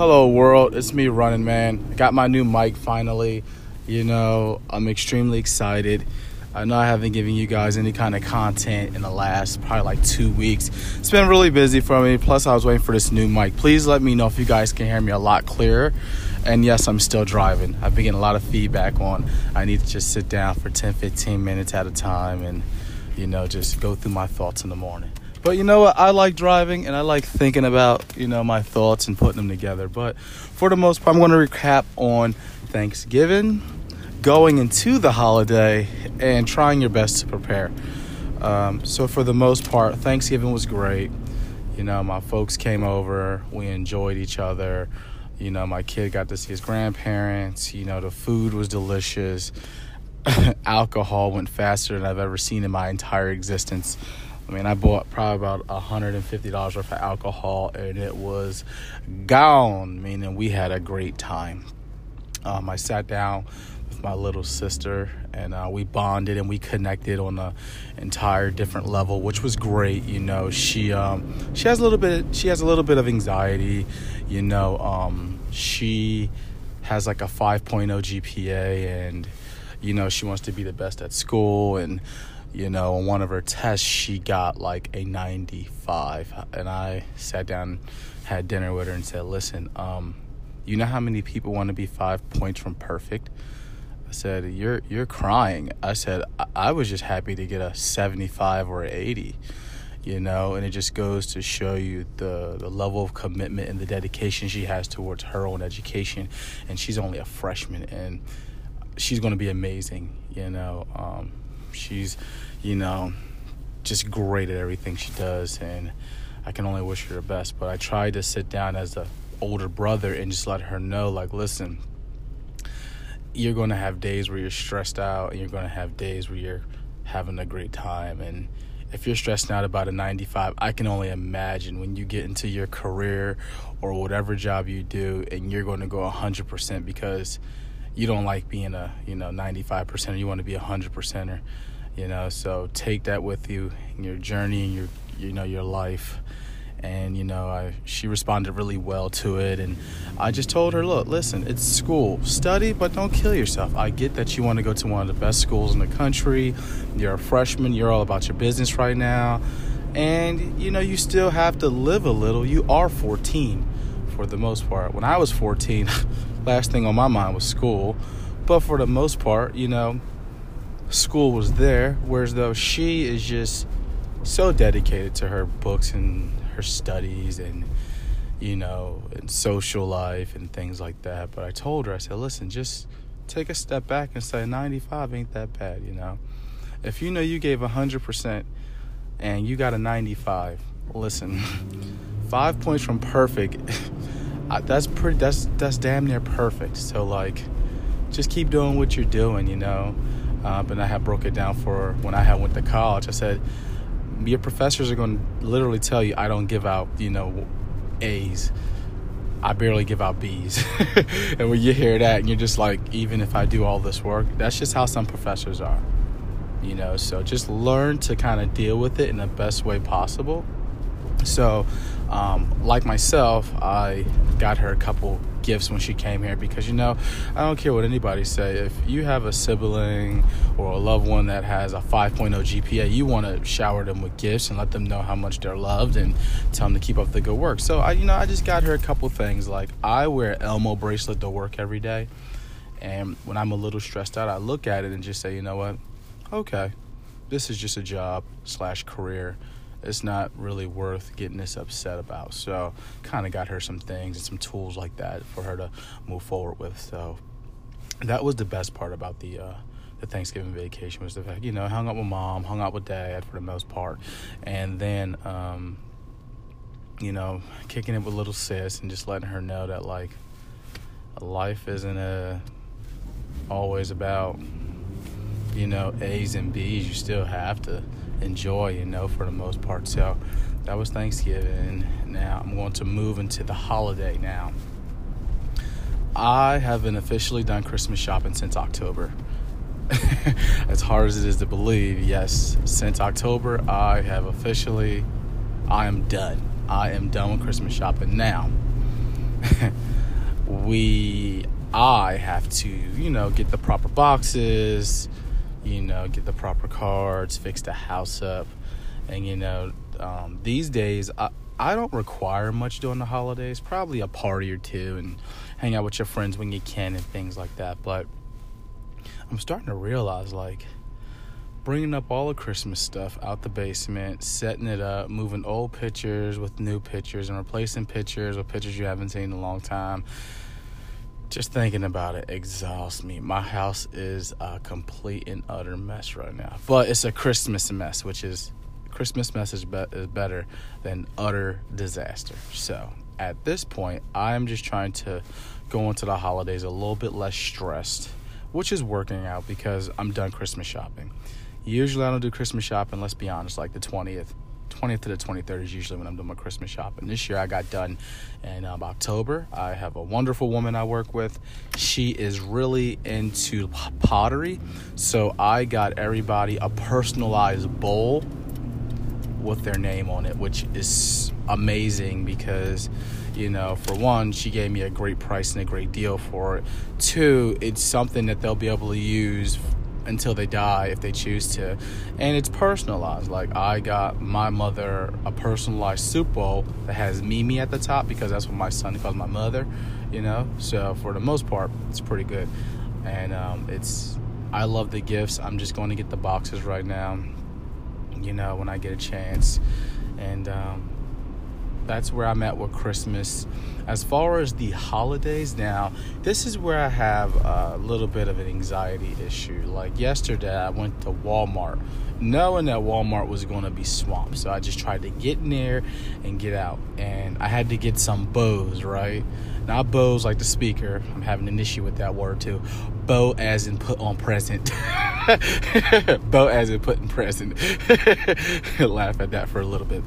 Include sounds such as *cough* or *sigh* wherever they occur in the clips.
Hello, world. It's me, Running Man. I got my new mic finally. You know, I'm extremely excited. I know I haven't given you guys any kind of content in the last probably like two weeks. It's been really busy for me. Plus, I was waiting for this new mic. Please let me know if you guys can hear me a lot clearer. And yes, I'm still driving. I've been getting a lot of feedback on I need to just sit down for 10, 15 minutes at a time and, you know, just go through my thoughts in the morning. But you know what? I like driving and I like thinking about, you know, my thoughts and putting them together. But for the most part, I'm going to recap on Thanksgiving, going into the holiday, and trying your best to prepare. Um, so for the most part, Thanksgiving was great. You know, my folks came over, we enjoyed each other. You know, my kid got to see his grandparents. You know, the food was delicious. *coughs* Alcohol went faster than I've ever seen in my entire existence. I mean, I bought probably about $150 worth of alcohol and it was gone, meaning we had a great time. Um, I sat down with my little sister and uh, we bonded and we connected on an entire different level, which was great. You know, she um, she has a little bit she has a little bit of anxiety. You know, um, she has like a 5.0 GPA and you know she wants to be the best at school and you know, on one of her tests, she got like a 95. And I sat down, had dinner with her, and said, Listen, um, you know how many people want to be five points from perfect? I said, You're you're crying. I said, I, I was just happy to get a 75 or 80 you know and it just goes to show you the the level of commitment and the dedication she has towards her own education and she's only a freshman and she's going to be amazing you know um, she's, you know, just great at everything she does, and I can only wish her the best. But I tried to sit down as the older brother and just let her know, like, listen, you're going to have days where you're stressed out, and you're going to have days where you're having a great time, and if you're stressing out about a 95, I can only imagine when you get into your career or whatever job you do and you're going to go 100% because you don't like being a you know 95% you want to be a 100 percenter you know? So take that with you in your journey and your you know your life. And you know I, she responded really well to it. And i just told her look listen it's school. Study but don't kill yourself. I get that you want to go to one of the best schools in the country. You're a freshman. You're all about your business right now. And you know you still have to live a little. You are 14 for the most part when i was 14 *laughs* last thing on my mind was school. But for the most part, you know, school was there. Whereas though she is just so dedicated to her books and her studies and you know and social life and things like that. But I told her, I said, listen, just take a step back and say 95 ain't that bad, you know. If you know you gave 100% and you got a 95, listen, *laughs* five points from perfect that's pretty. That's that's damn near perfect. So like, just keep doing what you're doing, you know. Uh, but I have broke it down for when I had went to college. I said, your professors are going to literally tell you I don't give out, you know, A's. I barely give out B's. *laughs* and when you hear that, and you're just like, even if I do all this work, that's just how some professors are. You know, so just learn to kind of deal with it in the best way possible. So um, like myself, I got her a couple gifts when she came here because you know I don't care what anybody say. If you have a sibling or a loved one that has a 5.0 GPA, you want to shower them with gifts and let them know how much they're loved and tell them to keep up the good work. So I, you know, I just got her a couple things. Like I wear Elmo bracelet to work every day, and when I'm a little stressed out, I look at it and just say, you know what, okay, this is just a job slash career it's not really worth getting this upset about. So, kind of got her some things and some tools like that for her to move forward with. So, that was the best part about the uh, the Thanksgiving vacation was the fact you know hung out with mom, hung out with dad for the most part, and then um, you know kicking it with little sis and just letting her know that like life isn't a always about you know A's and B's. You still have to enjoy, you know, for the most part. So that was Thanksgiving. Now I'm going to move into the holiday now. I haven't officially done Christmas shopping since October. *laughs* as hard as it is to believe, yes, since October, I have officially, I am done. I am done with Christmas shopping now. *laughs* we I have to, you know, get the proper boxes, you know, get the proper cards, fix the house up. And, you know, um, these days, I, I don't require much during the holidays, probably a party or two and hang out with your friends when you can and things like that. But I'm starting to realize, like, bringing up all the Christmas stuff out the basement, setting it up, moving old pictures with new pictures, and replacing pictures with pictures you haven't seen in a long time just thinking about it exhausts me. My house is a complete and utter mess right now. But it's a Christmas mess, which is Christmas mess is, be- is better than utter disaster. So at this point, I'm just trying to go into the holidays a little bit less stressed, which is working out because I'm done Christmas shopping. Usually I don't do Christmas shopping, let's be honest, like the 20th. 20th to the 23rd is usually when I'm doing my Christmas shopping. This year I got done in um, October. I have a wonderful woman I work with. She is really into pottery. So I got everybody a personalized bowl with their name on it, which is amazing because, you know, for one, she gave me a great price and a great deal for it. Two, it's something that they'll be able to use until they die if they choose to. And it's personalized. Like I got my mother a personalized soup bowl that has Mimi at the top because that's what my son calls my mother, you know. So for the most part, it's pretty good. And um, it's I love the gifts. I'm just going to get the boxes right now, you know, when I get a chance. And um, that's where I'm at with Christmas. As far as the holidays, now, this is where I have a little bit of an anxiety issue. Like yesterday, I went to Walmart knowing that Walmart was going to be swamped. So I just tried to get in there and get out. And I had to get some bows, right? Not bows like the speaker. I'm having an issue with that word too. Bow as in put on present. *laughs* Bow as in put in present. *laughs* Laugh at that for a little bit.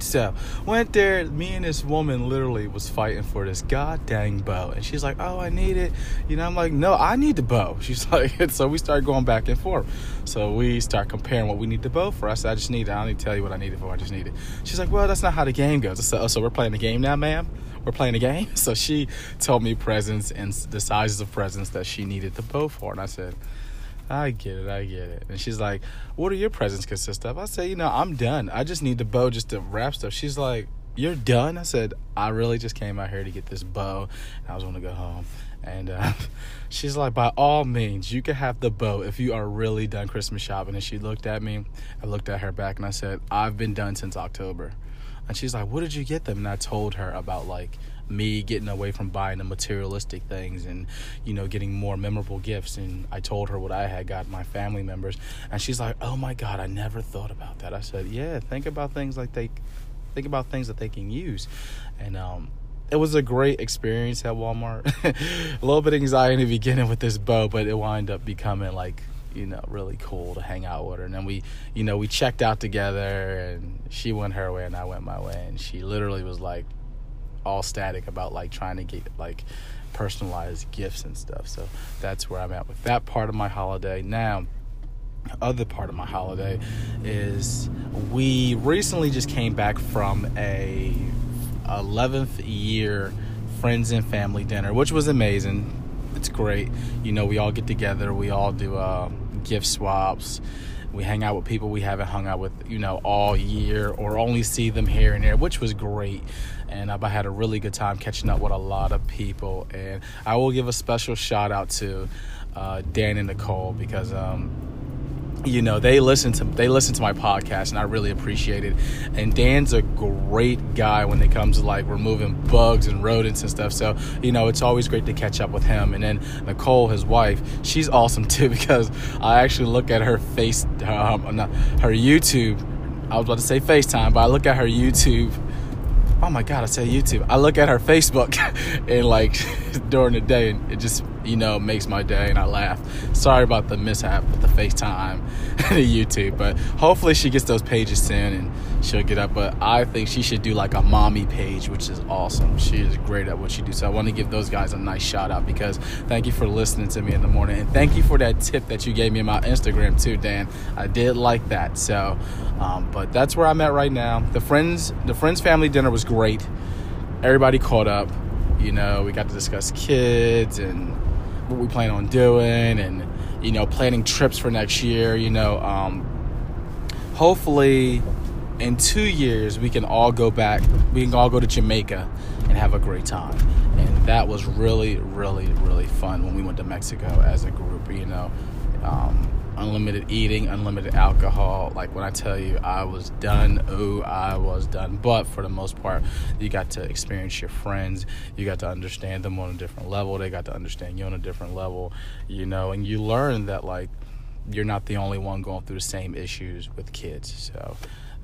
So went there. Me and this woman literally was fighting for this god dang bow, and she's like, "Oh, I need it." You know, I'm like, "No, I need the bow." *laughs* She's like, and so we start going back and forth. So we start comparing what we need the bow for. I said, "I just need it. I don't need to tell you what I need it for. I just need it." She's like, "Well, that's not how the game goes." I said, "Oh, so we're playing the game now, ma'am." We're playing a game. *laughs* So she told me presents and the sizes of presents that she needed the bow for. And I said, I get it, I get it. And she's like, What do your presents consist of? I say, You know, I'm done. I just need the bow just to wrap stuff. She's like, You're done? I said, I really just came out here to get this bow. And I was going to go home. And uh, *laughs* she's like, By all means, you can have the bow if you are really done Christmas shopping. And she looked at me. I looked at her back and I said, I've been done since October. And she's like, What did you get them? And I told her about like, me getting away from buying the materialistic things and you know getting more memorable gifts. And I told her what I had got my family members. And she's like oh my god I never thought about that. I said yeah think about things like they think about things that they can use. And um it was a great experience at Walmart. *laughs* a little bit anxiety beginning with this bow, but it wound up becoming like you know really cool to hang out with her. And then we you know we checked out together, and she went her way and I went my way, and she literally was like all static about like trying to get like personalized gifts and stuff. So that's where I'm at with that part of my holiday. Now, other part of my holiday is we recently just came back from a 11th year friends and family dinner, which was amazing. It's great. You know, we all get together, we all do uh, gift swaps we hang out with people we haven't hung out with, you know, all year or only see them here and there, which was great. And I had a really good time catching up with a lot of people. And I will give a special shout out to uh, Dan and Nicole because um, you know they listen to they listen to my podcast and I really appreciate it. And Dan's a great guy when it comes to like removing bugs and rodents and stuff. So you know it's always great to catch up with him. And then Nicole, his wife, she's awesome *laughs* too because I actually look at her face, um, her YouTube. I was about to say FaceTime, but I look at her YouTube oh my god, I said YouTube. I look at her Facebook *laughs* and like *laughs* during the day, and it just you know makes my day, and I laugh. Sorry about the mishap with the FaceTime *laughs* and the YouTube, but hopefully she gets those pages soon and she'll get up. But I think she should do like a mommy page, which is awesome. She is great at what she does. So I want to give those guys a nice shout out because thank you for listening to me in the morning, and thank you for that tip that you gave me on my Instagram too, Dan. I did like that. So, um, but that's where I'm at right now. The friends, the friends family dinner was great. Everybody caught up. You know, we got to discuss kids and what we plan on doing, and you know, planning trips for next year. You know, um, hopefully in two years we can all go back we can all go to jamaica and have a great time. And that was really really really fun when we went to mexico as a group you know. Um, unlimited eating unlimited alcohol like when i tell you i was done oh i was done. But for the most part you got to experience your friends you got to understand them on a different level they got to understand you on a different level you know. And you learn that like you're not the only one going through the same issues with kids so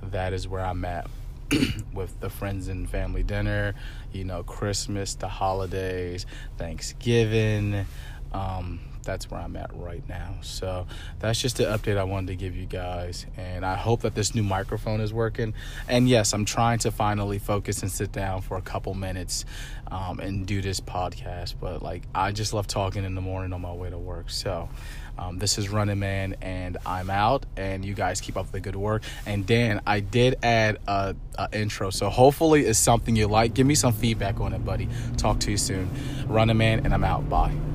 that is where I'm at *clears throat* with the friends and family dinner, you know, Christmas, the holidays, Thanksgiving. Um, that's where I'm at right now. So that's just the update I wanted to give you guys. And I hope that this new microphone is working. And yes, I'm trying to finally focus and sit down for a couple minutes um, and do this podcast. But like, I just love talking in the morning on my way to work. So um, this is Running Man, and I'm out. And you guys keep up the good work. And Dan, I did add a, a intro, so hopefully it's something you like. Give me some feedback on it, buddy. Talk to you soon. Running Man, and I'm out. Bye.